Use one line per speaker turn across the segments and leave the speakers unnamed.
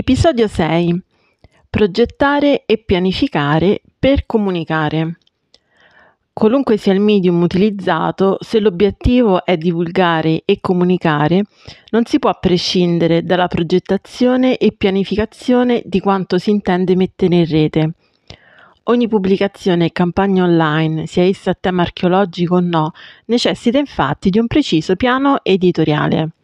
Episodio 6. Progettare e pianificare per comunicare. Qualunque sia il medium utilizzato, se l'obiettivo è divulgare e comunicare, non si può prescindere dalla progettazione e pianificazione di quanto si intende mettere in rete. Ogni pubblicazione e campagna online, sia essa a tema archeologico o no, necessita infatti di un preciso piano editoriale.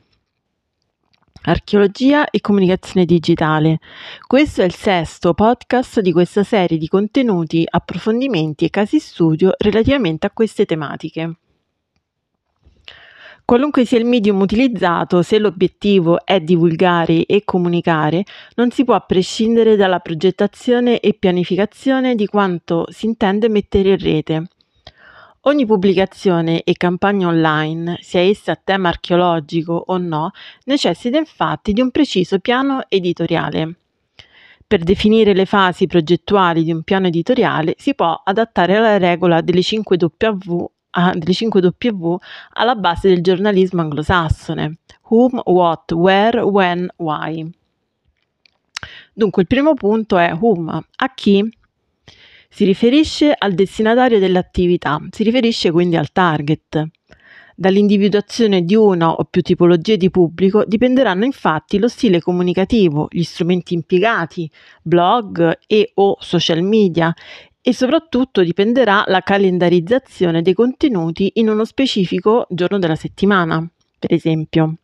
Archeologia e comunicazione digitale. Questo è il sesto podcast di questa serie di contenuti, approfondimenti e casi studio relativamente a queste tematiche. Qualunque sia il medium utilizzato, se l'obiettivo è divulgare e comunicare, non si può prescindere dalla progettazione e pianificazione di quanto si intende mettere in rete. Ogni pubblicazione e campagna online, sia essa a tema archeologico o no, necessita infatti di un preciso piano editoriale. Per definire le fasi progettuali di un piano editoriale si può adattare la regola delle 5 W, delle 5 w alla base del giornalismo anglosassone. Whom, what, where, when, why. Dunque il primo punto è whom, a chi, si riferisce al destinatario dell'attività, si riferisce quindi al target. Dall'individuazione di una o più tipologie di pubblico dipenderanno infatti lo stile comunicativo, gli strumenti impiegati, blog e o social media e soprattutto dipenderà la calendarizzazione dei contenuti in uno specifico giorno della settimana, per esempio.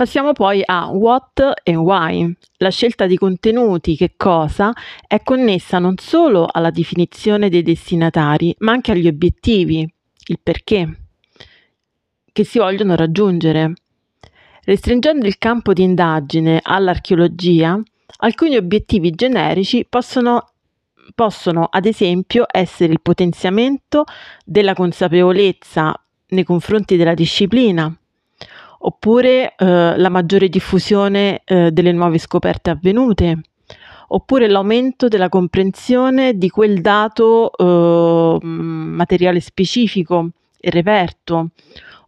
Passiamo poi a what e why. La scelta di contenuti, che cosa, è connessa non solo alla definizione dei destinatari, ma anche agli obiettivi, il perché, che si vogliono raggiungere. Restringendo il campo di indagine all'archeologia, alcuni obiettivi generici possono, possono ad esempio essere il potenziamento della consapevolezza nei confronti della disciplina, oppure eh, la maggiore diffusione eh, delle nuove scoperte avvenute, oppure l'aumento della comprensione di quel dato eh, materiale specifico e reperto,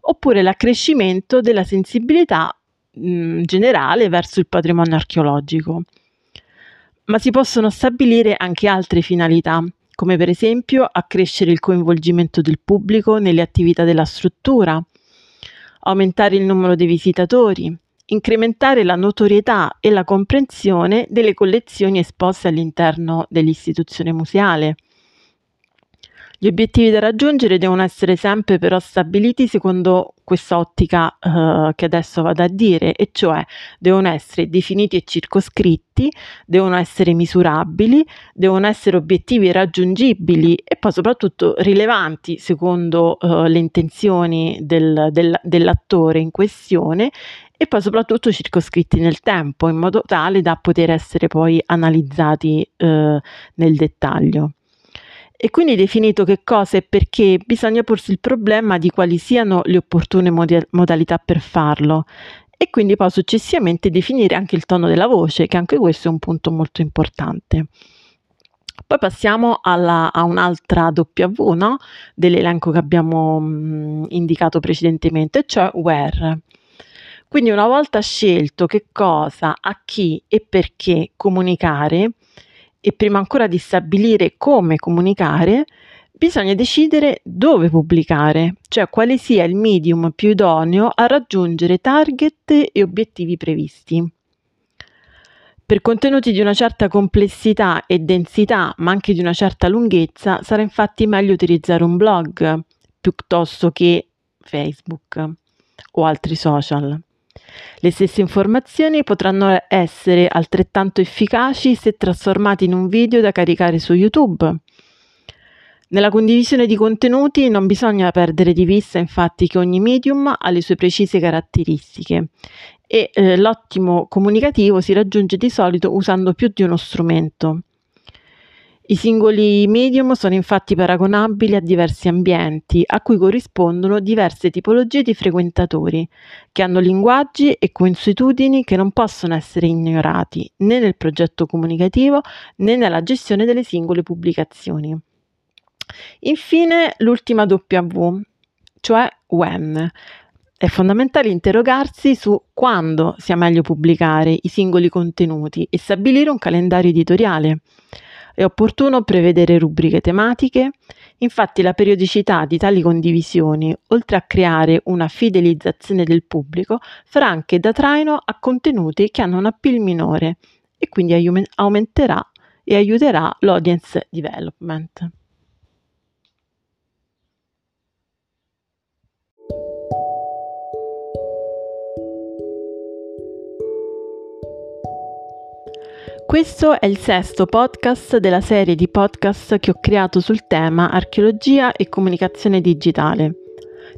oppure l'accrescimento della sensibilità mh, generale verso il patrimonio archeologico. Ma si possono stabilire anche altre finalità, come per esempio accrescere il coinvolgimento del pubblico nelle attività della struttura, aumentare il numero dei visitatori, incrementare la notorietà e la comprensione delle collezioni esposte all'interno dell'istituzione museale, gli obiettivi da raggiungere devono essere sempre però stabiliti secondo questa ottica eh, che adesso vado a dire, e cioè devono essere definiti e circoscritti, devono essere misurabili, devono essere obiettivi raggiungibili e poi soprattutto rilevanti secondo eh, le intenzioni del, del, dell'attore in questione e poi soprattutto circoscritti nel tempo in modo tale da poter essere poi analizzati eh, nel dettaglio. E quindi definito che cosa e perché, bisogna porsi il problema di quali siano le opportune mod- modalità per farlo e quindi poi successivamente definire anche il tono della voce, che anche questo è un punto molto importante. Poi passiamo alla, a un'altra W no? dell'elenco che abbiamo mh, indicato precedentemente, cioè where. Quindi una volta scelto che cosa, a chi e perché comunicare, e prima ancora di stabilire come comunicare, bisogna decidere dove pubblicare, cioè quale sia il medium più idoneo a raggiungere target e obiettivi previsti. Per contenuti di una certa complessità e densità, ma anche di una certa lunghezza, sarà infatti meglio utilizzare un blog piuttosto che Facebook o altri social. Le stesse informazioni potranno essere altrettanto efficaci se trasformate in un video da caricare su YouTube. Nella condivisione di contenuti non bisogna perdere di vista infatti che ogni medium ha le sue precise caratteristiche e eh, l'ottimo comunicativo si raggiunge di solito usando più di uno strumento. I singoli medium sono infatti paragonabili a diversi ambienti a cui corrispondono diverse tipologie di frequentatori, che hanno linguaggi e consuetudini che non possono essere ignorati né nel progetto comunicativo né nella gestione delle singole pubblicazioni. Infine l'ultima W, cioè when. È fondamentale interrogarsi su quando sia meglio pubblicare i singoli contenuti e stabilire un calendario editoriale. È opportuno prevedere rubriche tematiche, infatti la periodicità di tali condivisioni, oltre a creare una fidelizzazione del pubblico, farà anche da traino a contenuti che hanno un appeal minore e quindi aumenterà e aiuterà l'audience development. Questo è il sesto podcast della serie di podcast che ho creato sul tema archeologia e comunicazione digitale.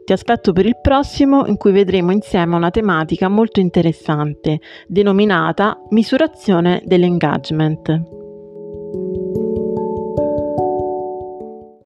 Ti aspetto per il prossimo in cui vedremo insieme una tematica molto interessante denominata misurazione dell'engagement.